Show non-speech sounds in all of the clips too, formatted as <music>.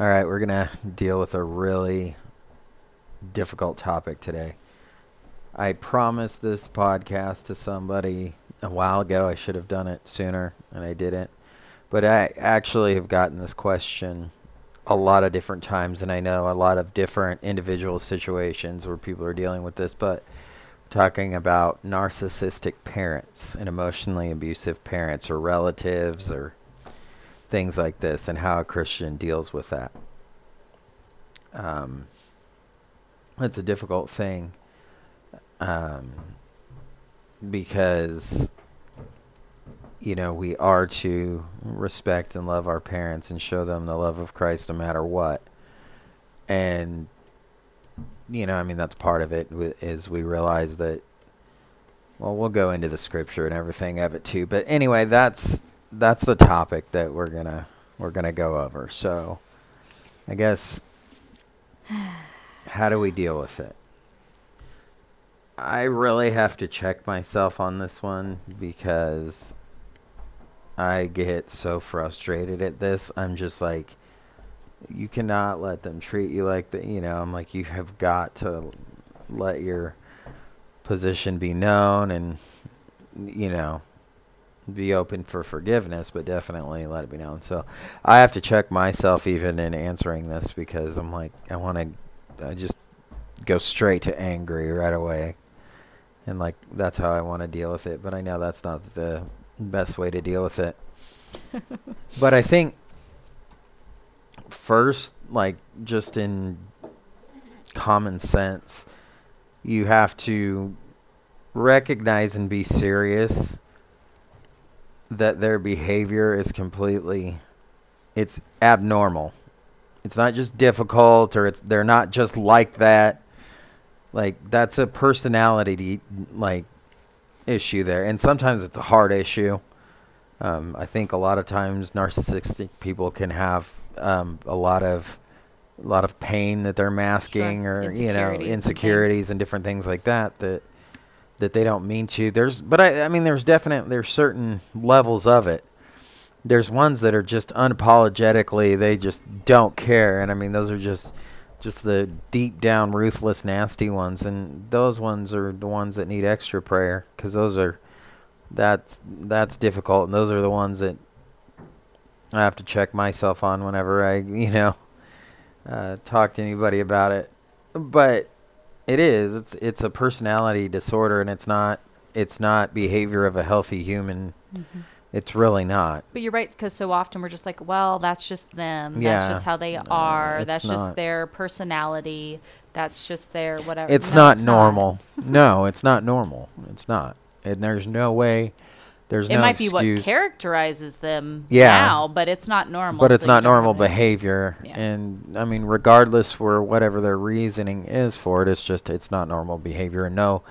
All right, we're going to deal with a really difficult topic today. I promised this podcast to somebody a while ago. I should have done it sooner, and I didn't. But I actually have gotten this question a lot of different times, and I know a lot of different individual situations where people are dealing with this. But talking about narcissistic parents and emotionally abusive parents or relatives or things like this and how a Christian deals with that. Um, it's a difficult thing um, because, you know, we are to respect and love our parents and show them the love of Christ no matter what. And, you know, I mean, that's part of it is we realize that well, we'll go into the scripture and everything of it too. But anyway, that's that's the topic that we're gonna we're gonna go over. So, I guess <sighs> how do we deal with it? I really have to check myself on this one because I get so frustrated at this. I'm just like, you cannot let them treat you like that. You know, I'm like, you have got to let your position be known and, you know, be open for forgiveness, but definitely let it be known. So I have to check myself even in answering this because I'm like, I want to, I just go straight to angry right away. And like, that's how I want to deal with it. But I know that's not the best way to deal with it. <laughs> but I think first, like, just in common sense, you have to recognize and be serious that their behavior is completely it's abnormal. It's not just difficult or it's they're not just like that. Like that's a personality like issue there. And sometimes it's a hard issue. Um, I think a lot of times narcissistic people can have um, a lot of a lot of pain that they're masking sure. or you know insecurities and, and different things like that that that they don't mean to. There's, but I, I mean, there's definite, there's certain levels of it. There's ones that are just unapologetically, they just don't care, and I mean, those are just, just the deep down, ruthless, nasty ones, and those ones are the ones that need extra prayer, because those are, that's that's difficult, and those are the ones that I have to check myself on whenever I, <laughs> you know, uh, talk to anybody about it. But it is. It's it's a personality disorder, and it's not it's not behavior of a healthy human. Mm-hmm. It's really not. But you're right, because so often we're just like, well, that's just them. Yeah. That's just how they are. that's not. just their personality. That's just their whatever. It's no, not it's normal. Not. <laughs> no, it's not normal. It's not. And there's no way there's it no might excuse. be what characterizes them yeah. now, but it's not normal. But it's so not normal behavior, yeah. and I mean, regardless for whatever their reasoning is for it, it's just it's not normal behavior, and no,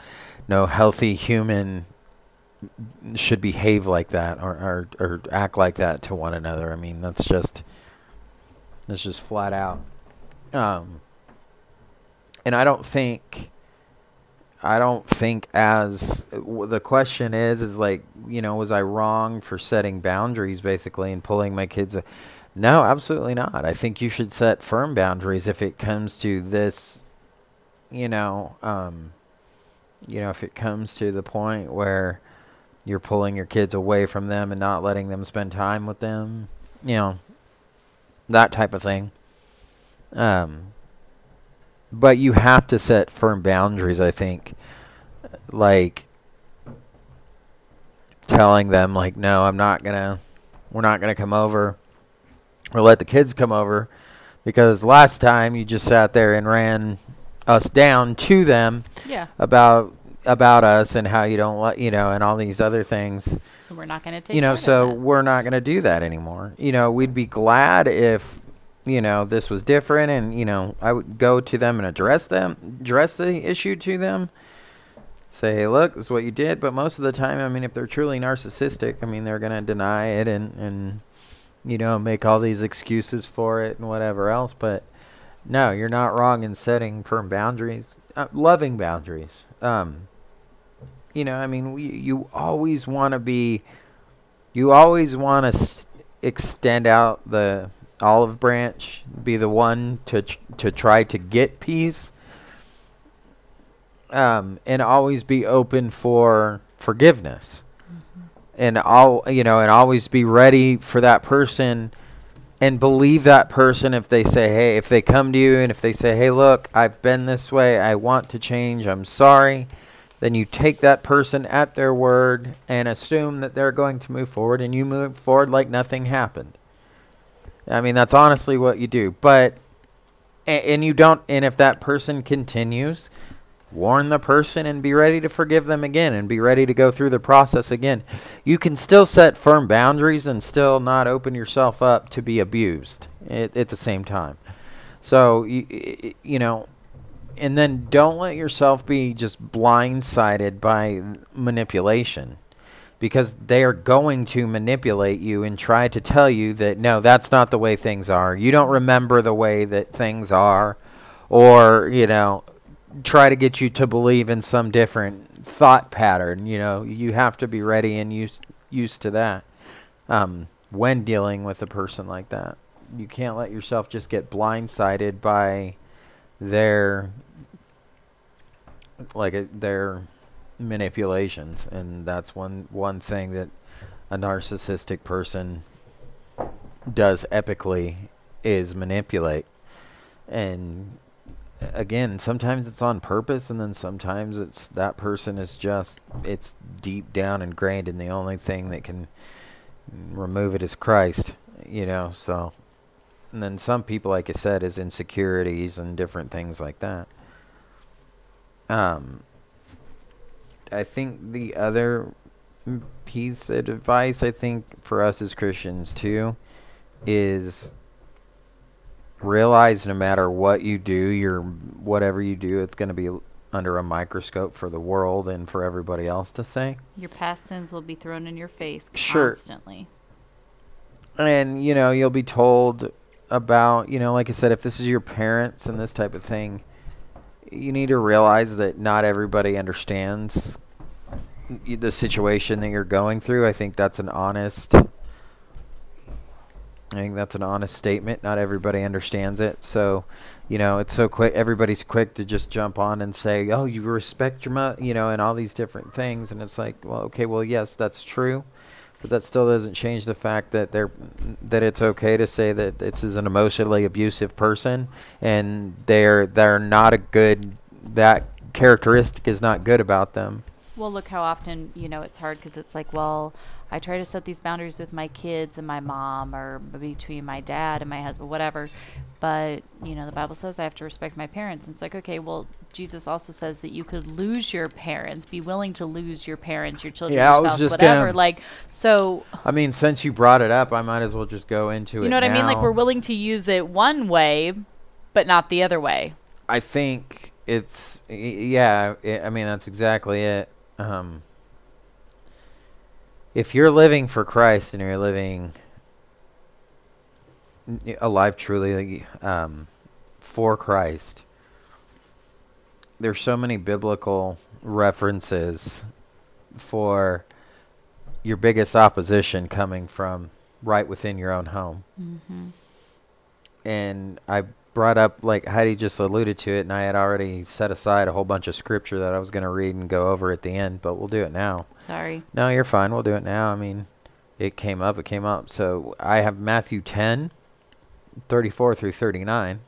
no healthy human should behave like that or, or or act like that to one another. I mean, that's just that's just flat out. Um, and I don't think I don't think as the question is is like you know was I wrong for setting boundaries basically and pulling my kids. A, no, absolutely not. I think you should set firm boundaries if it comes to this. You know, um, you know if it comes to the point where you're pulling your kids away from them and not letting them spend time with them. You know, that type of thing. Um, but you have to set firm boundaries, I think. Like telling them like no, I'm not going to we're not going to come over or let the kids come over because last time you just sat there and ran us down to them yeah. about about us and how you don't let you know and all these other things. So we're not going to take you know so we're not going to do that anymore. You know, we'd be glad if you know, this was different and, you know, I would go to them and address them, address the issue to them. Say, hey, look, this is what you did. But most of the time, I mean, if they're truly narcissistic, I mean, they're going to deny it and, and, you know, make all these excuses for it and whatever else. But no, you're not wrong in setting firm boundaries, uh, loving boundaries. Um, you know, I mean, we, you always want to be, you always want to s- extend out the olive branch, be the one to to try to get peace, um, and always be open for forgiveness, mm-hmm. and all you know, and always be ready for that person, and believe that person if they say, hey, if they come to you and if they say, hey, look, I've been this way, I want to change, I'm sorry. Then you take that person at their word and assume that they're going to move forward and you move forward like nothing happened. I mean, that's honestly what you do. But, and, and you don't, and if that person continues, warn the person and be ready to forgive them again and be ready to go through the process again. You can still set firm boundaries and still not open yourself up to be abused at, at the same time. So, you, you know, and then don't let yourself be just blindsided by manipulation because they are going to manipulate you and try to tell you that no that's not the way things are. You don't remember the way that things are or you know try to get you to believe in some different thought pattern. You know you have to be ready and used used to that um, when dealing with a person like that. You can't let yourself just get blindsided by their like uh, their manipulations, and that's one one thing that a narcissistic person does epically is manipulate. And again, sometimes it's on purpose, and then sometimes it's that person is just it's deep down ingrained, and the only thing that can remove it is Christ. You know, so. And then some people, like I said, is insecurities and different things like that. Um, I think the other piece of advice I think for us as Christians too is realize no matter what you do, your whatever you do, it's going to be under a microscope for the world and for everybody else to say. Your past sins will be thrown in your face sure. constantly. And you know, you'll be told about, you know, like I said if this is your parents and this type of thing, you need to realize that not everybody understands the situation that you're going through. I think that's an honest. I think that's an honest statement. Not everybody understands it. So, you know, it's so quick. Everybody's quick to just jump on and say, "Oh, you respect your mother," you know, and all these different things. And it's like, well, okay, well, yes, that's true but that still doesn't change the fact that they're that it's okay to say that this is an emotionally abusive person and they're they're not a good that characteristic is not good about them. Well, look how often you know it's hard because it's like, well, I try to set these boundaries with my kids and my mom, or between my dad and my husband, whatever. But you know, the Bible says I have to respect my parents. And it's like, okay, well, Jesus also says that you could lose your parents, be willing to lose your parents, your children, yeah, your spouse, whatever. Gonna, like, so. I mean, since you brought it up, I might as well just go into you it. You know what now. I mean? Like, we're willing to use it one way, but not the other way. I think it's yeah. I mean, that's exactly it. Um, if you're living for Christ and you're living alive truly um, for Christ, there's so many biblical references for your biggest opposition coming from right within your own home. Mm-hmm. And I brought up like Heidi just alluded to it, and I had already set aside a whole bunch of scripture that I was going to read and go over at the end, but we'll do it now. Sorry. No, you're fine. We'll do it now. I mean, it came up. It came up. So I have Matthew 10, 34 through 39.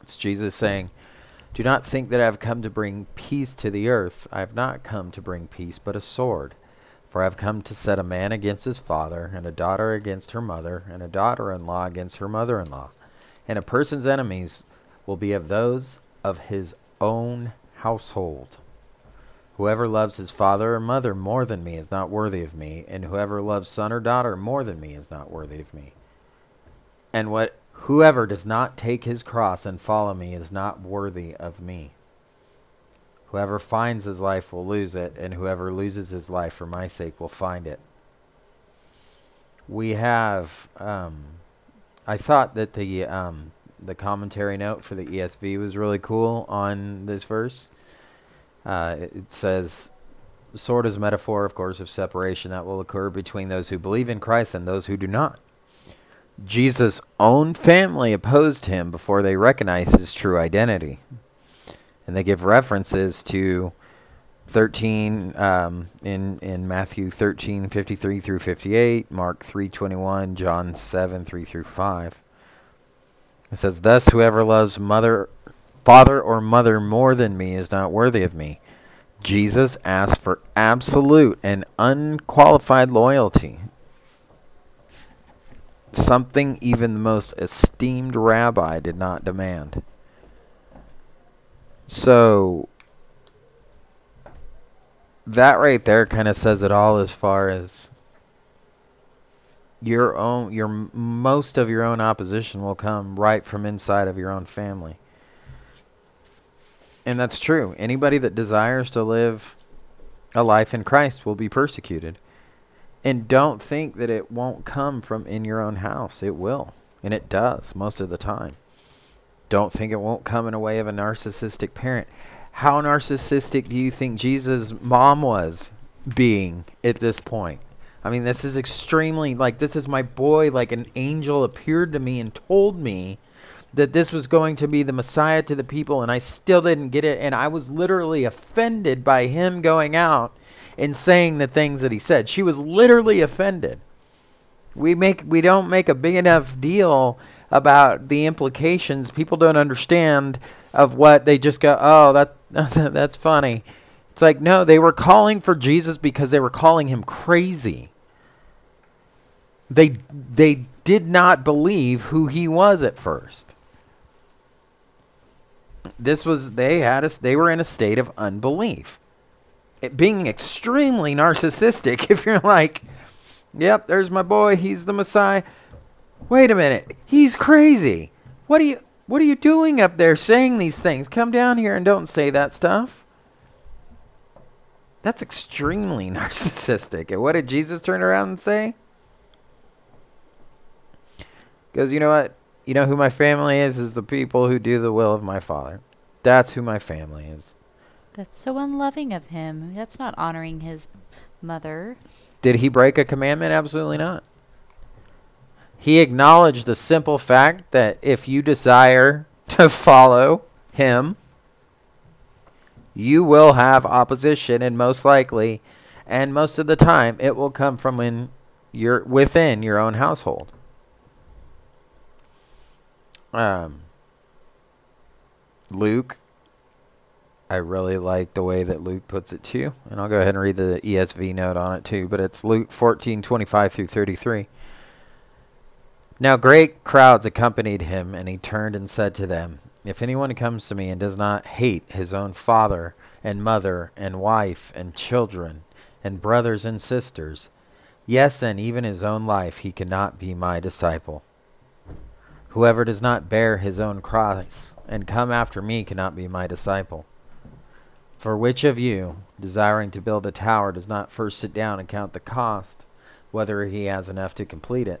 It's Jesus saying, Do not think that I have come to bring peace to the earth. I have not come to bring peace, but a sword. For I have come to set a man against his father, and a daughter against her mother, and a daughter in law against her mother in law and a person's enemies will be of those of his own household. Whoever loves his father or mother more than me is not worthy of me, and whoever loves son or daughter more than me is not worthy of me. And what whoever does not take his cross and follow me is not worthy of me. Whoever finds his life will lose it, and whoever loses his life for my sake will find it. We have um, I thought that the um, the commentary note for the ESV was really cool on this verse. Uh, it says, "Sword is a metaphor, of course, of separation that will occur between those who believe in Christ and those who do not. Jesus' own family opposed him before they recognized his true identity. And they give references to 13 um, in in Matthew 13 53 through 58, Mark 3:21, John 7 3 through 5. It says, "Thus whoever loves mother, father or mother more than me is not worthy of me." Jesus asked for absolute and unqualified loyalty. Something even the most esteemed rabbi did not demand. So that right there kind of says it all as far as your own your most of your own opposition will come right from inside of your own family. And that's true. Anybody that desires to live a life in Christ will be persecuted. And don't think that it won't come from in your own house. It will. And it does most of the time. Don't think it won't come in a way of a narcissistic parent. How narcissistic do you think Jesus' mom was being at this point? I mean, this is extremely like this is my boy, like an angel appeared to me and told me that this was going to be the Messiah to the people, and I still didn't get it. And I was literally offended by him going out and saying the things that he said. She was literally offended. We make we don't make a big enough deal about the implications. People don't understand of what they just go, "Oh, that <laughs> that's funny." It's like, no, they were calling for Jesus because they were calling him crazy. They they did not believe who he was at first. This was they had us they were in a state of unbelief. It being extremely narcissistic <laughs> if you're like, "Yep, there's my boy, he's the Messiah." Wait a minute. He's crazy. What do you what are you doing up there saying these things? Come down here and don't say that stuff. That's extremely <laughs> narcissistic. And what did Jesus turn around and say? Goes, you know what? You know who my family is? Is the people who do the will of my Father. That's who my family is. That's so unloving of him. That's not honoring his mother. Did he break a commandment? Absolutely not. He acknowledged the simple fact that if you desire to follow him, you will have opposition and most likely and most of the time it will come from in your within your own household. Um Luke I really like the way that Luke puts it too, and I'll go ahead and read the ESV note on it too, but it's Luke 14:25 through 33. Now great crowds accompanied him, and he turned and said to them, If anyone comes to me and does not hate his own father and mother and wife and children and brothers and sisters, yes, and even his own life, he cannot be my disciple. Whoever does not bear his own cross and come after me cannot be my disciple. For which of you, desiring to build a tower, does not first sit down and count the cost, whether he has enough to complete it?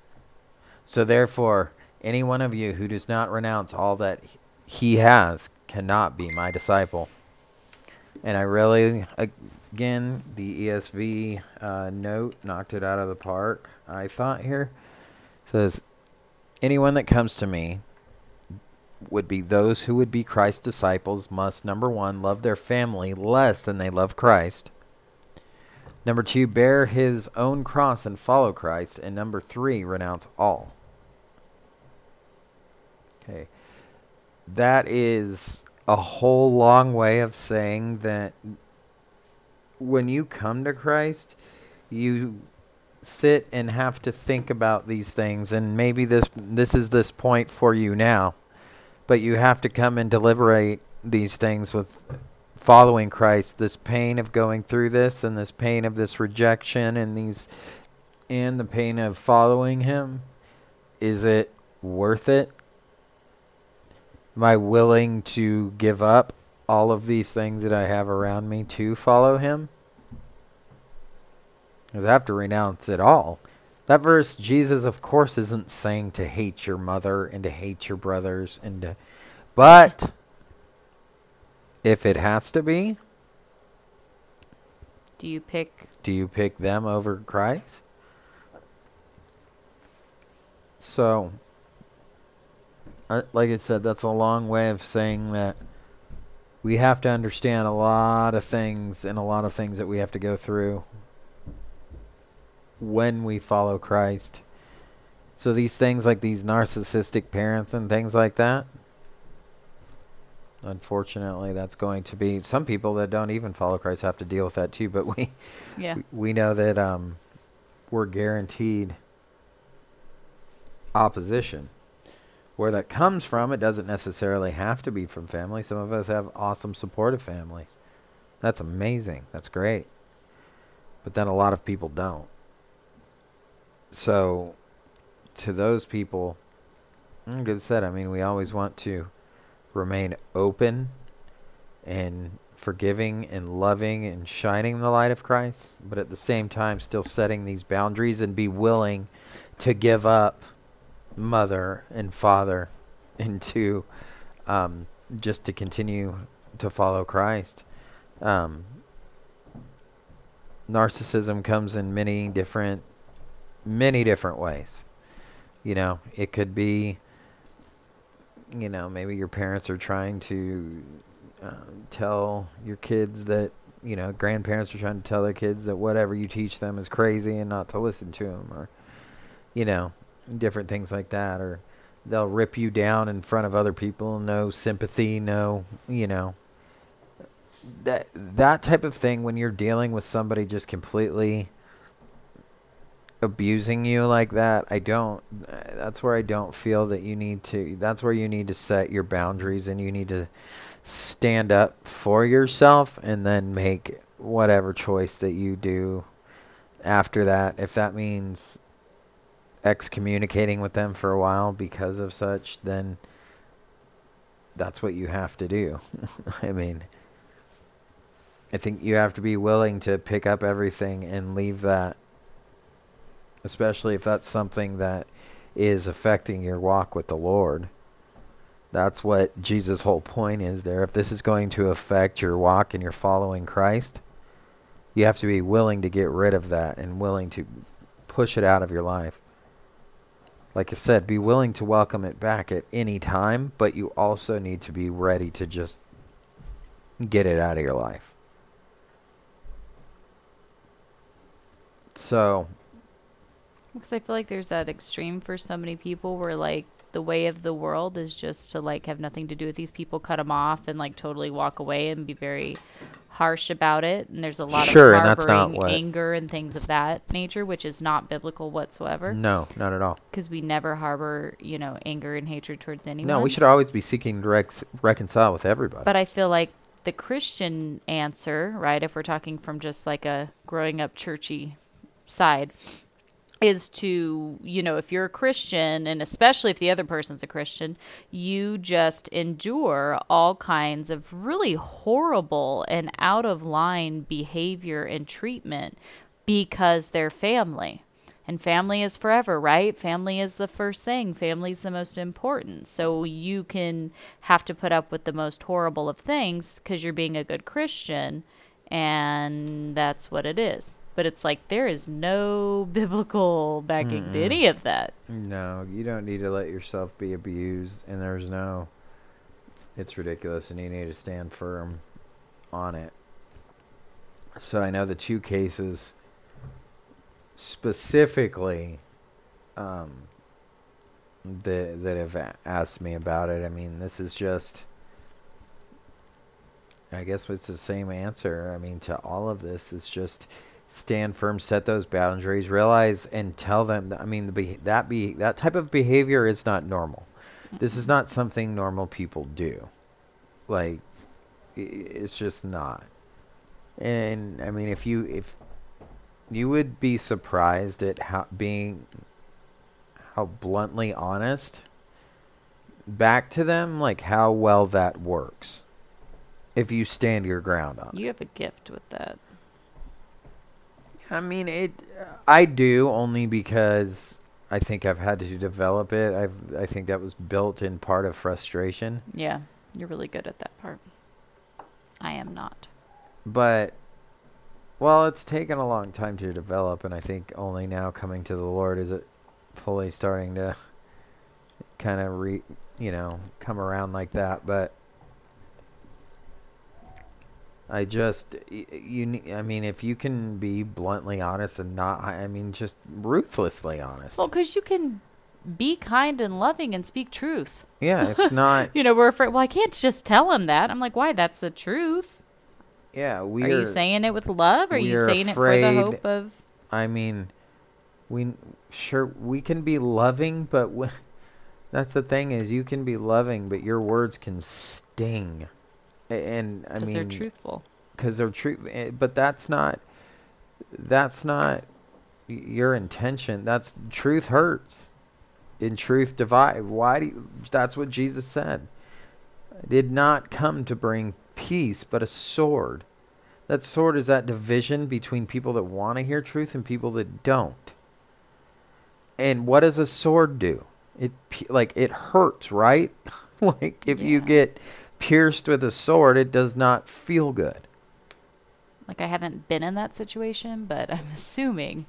So therefore, any one of you who does not renounce all that he has cannot be my disciple. And I really, again, the ESV uh, note knocked it out of the park. I thought here says, anyone that comes to me would be those who would be Christ's disciples must number one love their family less than they love Christ. Number two, bear his own cross and follow Christ. And number three, renounce all. Okay. That is a whole long way of saying that when you come to Christ, you sit and have to think about these things and maybe this this is this point for you now. But you have to come and deliberate these things with following Christ, this pain of going through this and this pain of this rejection and these and the pain of following him is it worth it? Am I willing to give up all of these things that I have around me to follow him? Because I have to renounce it all. That verse, Jesus, of course, isn't saying to hate your mother and to hate your brothers and to, but if it has to be, Do you pick? do you pick them over Christ? So, Like I said, that's a long way of saying that we have to understand a lot of things and a lot of things that we have to go through when we follow Christ. So these things like these narcissistic parents and things like that, unfortunately, that's going to be some people that don't even follow Christ have to deal with that too. But we <laughs> Yeah. we know that um, we're guaranteed opposition. Where that comes from, it doesn't necessarily have to be from family. Some of us have awesome, supportive families. That's amazing. That's great. But then a lot of people don't. So, to those people, mm, like I said, I mean, we always want to remain open and forgiving and loving and shining the light of Christ, but at the same time, still setting these boundaries and be willing to give up mother and father into um, just to continue to follow Christ. Um, narcissism comes in many different, many different ways. You know, it could be, you know, maybe your parents are trying to um, tell your kids that, you know, grandparents are trying to tell their kids that whatever you teach them is crazy and not to listen to them, or, you know, different things like that, or they'll rip you down in front of other people, no sympathy, no, you know, that that type of thing when you're dealing with somebody just completely abusing you like that i don't that's where i don't feel that you need to that's where you need to set your boundaries and you need to stand up for yourself and then make whatever choice that you do after that. If that means excommunicating with them for a while because of such then that's what you have to do <laughs> i mean I think you have to be willing to pick up everything and leave that, especially if that's something that is affecting your walk with the Lord. That's what Jesus' whole point is there. If this is going to affect your walk and your following Christ, you have to be willing to get rid of that and willing to push it out of your life. Like I said, be willing to welcome it back at any time, but you also need to be ready to just get it out of your life. So, Because I feel like there's that extreme for so many people where like the way of the world is just to like have nothing to do with these people, cut them off, and like totally walk away and be very harsh about it. And there's a lot Sure, of and that's not harboring what- anger and things of that nature, which is not biblical whatsoever. no, not at all. Because we never harbor, you know, anger and hatred towards anyone. No, we should always be seeking to rec- reconcile with everybody. But I feel like the Christian answer, right, if we're talking from just like a growing up churchy side, is to, you know, if you're a Christian, and especially if the other person's a Christian, you just endure all kinds of really horrible and out of line behavior and treatment because they're family. And family is forever, right? Family is the first thing. Family is the most important. So you can have to put up with the most horrible of things because you're being a good Christian, and that's what it is. But it's like there is no <laughs> biblical backing to any of that. no, you don't need to let yourself be abused, and there's no. It's ridiculous, and you need to stand firm on it. So I know the two cases specifically um, that that have asked me about it. I mean, this is just. I guess it's the same answer. I mean, to all of this is just stand firm, set those boundaries, realize and tell them. That, I mean, the be- that be that type of behavior is not normal. This is not something normal people do. Like, it's just not. And I mean, if you if you would be surprised at how being how bluntly honest back to them, like how well that works. If you stand your ground on it. You have a gift with that. I mean, it. Uh, I do only because I think I've had to develop it. I've. I think that was built in part of frustration. Yeah, you're really good at that part. I am not. But, well, it's taken a long time to develop, and I think only now coming to the Lord is it fully starting to kind of re, you know, come around like that. But I just, you, I mean, if you can be bluntly honest and not, I mean, just ruthlessly honest. Well, because you can be kind and loving and speak truth. Yeah, it's <laughs> not. You know, we're afraid. Well, I can't just tell him that. I'm like, why? That's the truth. Yeah, we are are you saying it with love? Or are you saying it for the hope of? I mean, we sure we can be loving, but w- <laughs> that's the thing is you can be loving, but your words can sting. And I Because mean, they're truthful. because they're true. eh, But that's not. That's not your intention. That's truth hurts. In truth divide. Why do you, that's what Jesus said. I did not come to bring peace, but a sword. That sword is that division between people that want to hear truth and people that don't. And what does a sword do? It like it hurts, right? <laughs> like if you get pierced with a sword, it does not feel good. Like I haven't been in that situation, but I'm <laughs> assuming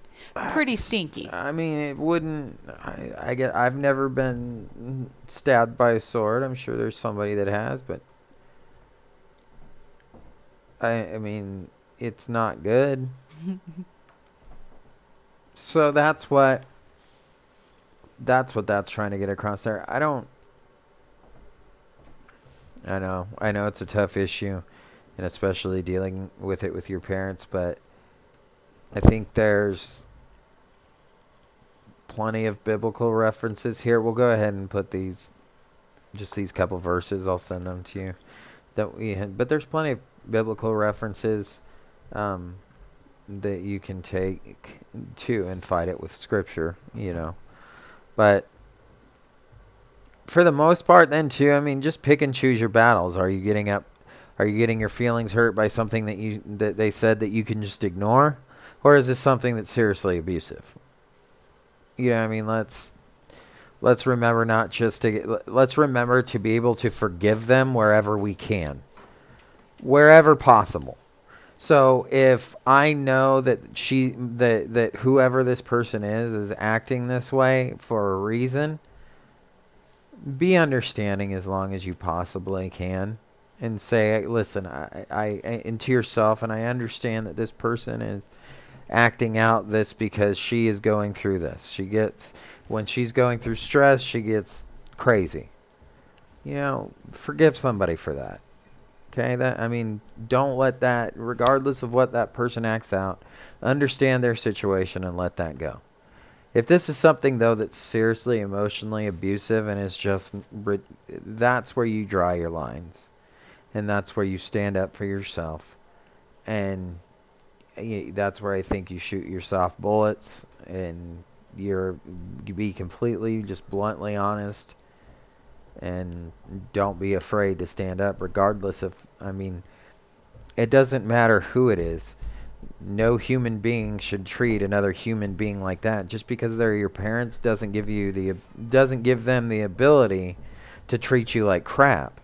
pretty stinky. I mean, it wouldn't. I, I get. I've never been stabbed by a sword. I'm sure there's somebody that has, but I. I mean, it's not good. <laughs> so that's what. That's what that's trying to get across there. I don't. I know. I know it's a tough issue, and especially dealing with it with your parents, but. I think there's plenty of biblical references here. We'll go ahead and put these, just these couple verses. I'll send them to you. That we had, but there's plenty of biblical references um, that you can take to and fight it with scripture. You know, but for the most part, then too, I mean, just pick and choose your battles. Are you getting up? Are you getting your feelings hurt by something that you that they said that you can just ignore, or is this something that's seriously abusive? you know i mean let's let's remember not just to let's remember to be able to forgive them wherever we can wherever possible so if i know that she that that whoever this person is is acting this way for a reason be understanding as long as you possibly can and say listen i i, and to yourself and i understand that this person is acting out this because she is going through this. She gets when she's going through stress, she gets crazy. You know, forgive somebody for that. Okay, that I mean, don't let that regardless of what that person acts out, understand their situation and let that go. If this is something though that's seriously emotionally abusive and is just that's where you draw your lines. And that's where you stand up for yourself. And that's where I think you shoot your soft bullets and you're you be completely just bluntly honest and don't be afraid to stand up regardless of I mean it doesn't matter who it is. No human being should treat another human being like that. Just because they're your parents doesn't give you the doesn't give them the ability to treat you like crap.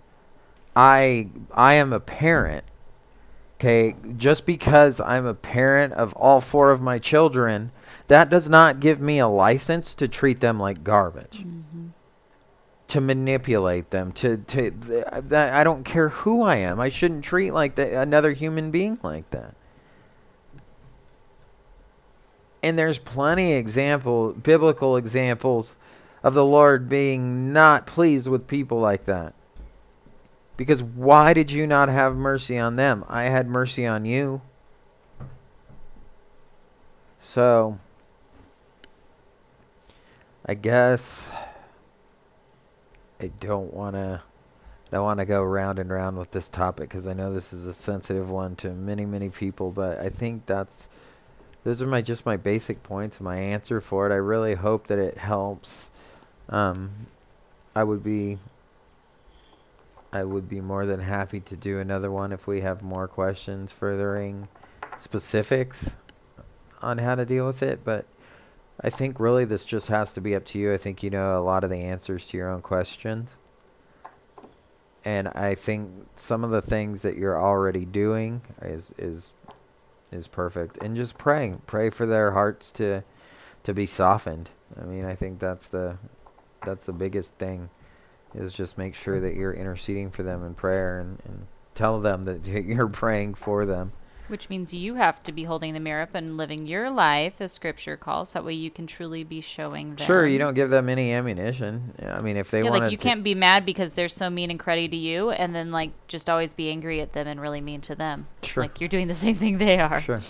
I I am a parent Okay, just because I'm a parent of all four of my children, that does not give me a license to treat them like garbage. Mm-hmm. To manipulate them, to to th- I don't care who I am. I shouldn't treat like the, another human being like that. And there's plenty example biblical examples of the Lord being not pleased with people like that. Because why did you not have mercy on them? I had mercy on you. So, I guess I don't want to I don't want to go round and round with this topic because I know this is a sensitive one to many, many people, but I think that's those are my just my basic points, my answer for it. I really hope that it helps. Um, I would be I would be more than happy to do another one if we have more questions furthering specifics on how to deal with it, but I think really this just has to be up to you. I think you know a lot of the answers to your own questions. And I think some of the things that you're already doing is is is perfect. And just praying, pray for their hearts to to be softened. I mean, I think that's the that's the biggest thing is just make sure that you're interceding for them in prayer and, and tell them that <laughs> you're praying for them. Which means you have to be holding the mirror up and living your life as scripture calls. That way you can truly be showing them. Sure, you don't give them any ammunition. I mean, if they yeah, want like you can't be mad because they're so mean and cruddy to you, and then like just always be angry at them and really mean to them. Sure. Like you're doing the same thing they are. Sure.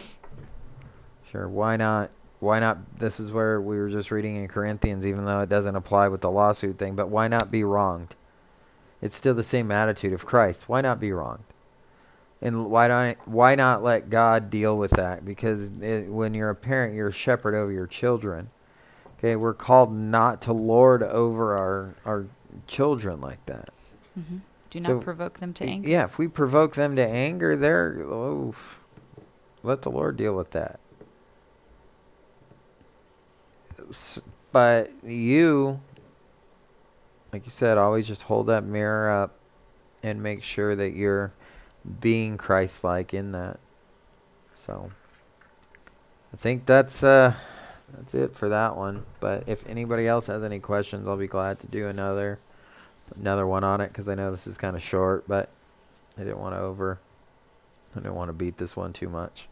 Sure. Why not? Why not? This is where we were just reading in Corinthians, even though it doesn't apply with the lawsuit thing. But why not be wronged? It's still the same attitude of Christ. Why not be wronged? And why not? Why not let God deal with that? Because it, when you're a parent, you're a shepherd over your children. Okay, we're called not to lord over our our children like that. Mm-hmm. Do not So, provoke them to anger. Yeah, if we provoke them to anger, they're oh, let the Lord deal with that. S- But you, like you said, always just hold that mirror up and make sure that you're being Christ-like in that. So, I think that's uh, that's it for that one. But if anybody else has any questions, I'll be glad to do another another one on it because I know this is kind of short, but I didn't want to over. I didn't want to beat this one too much.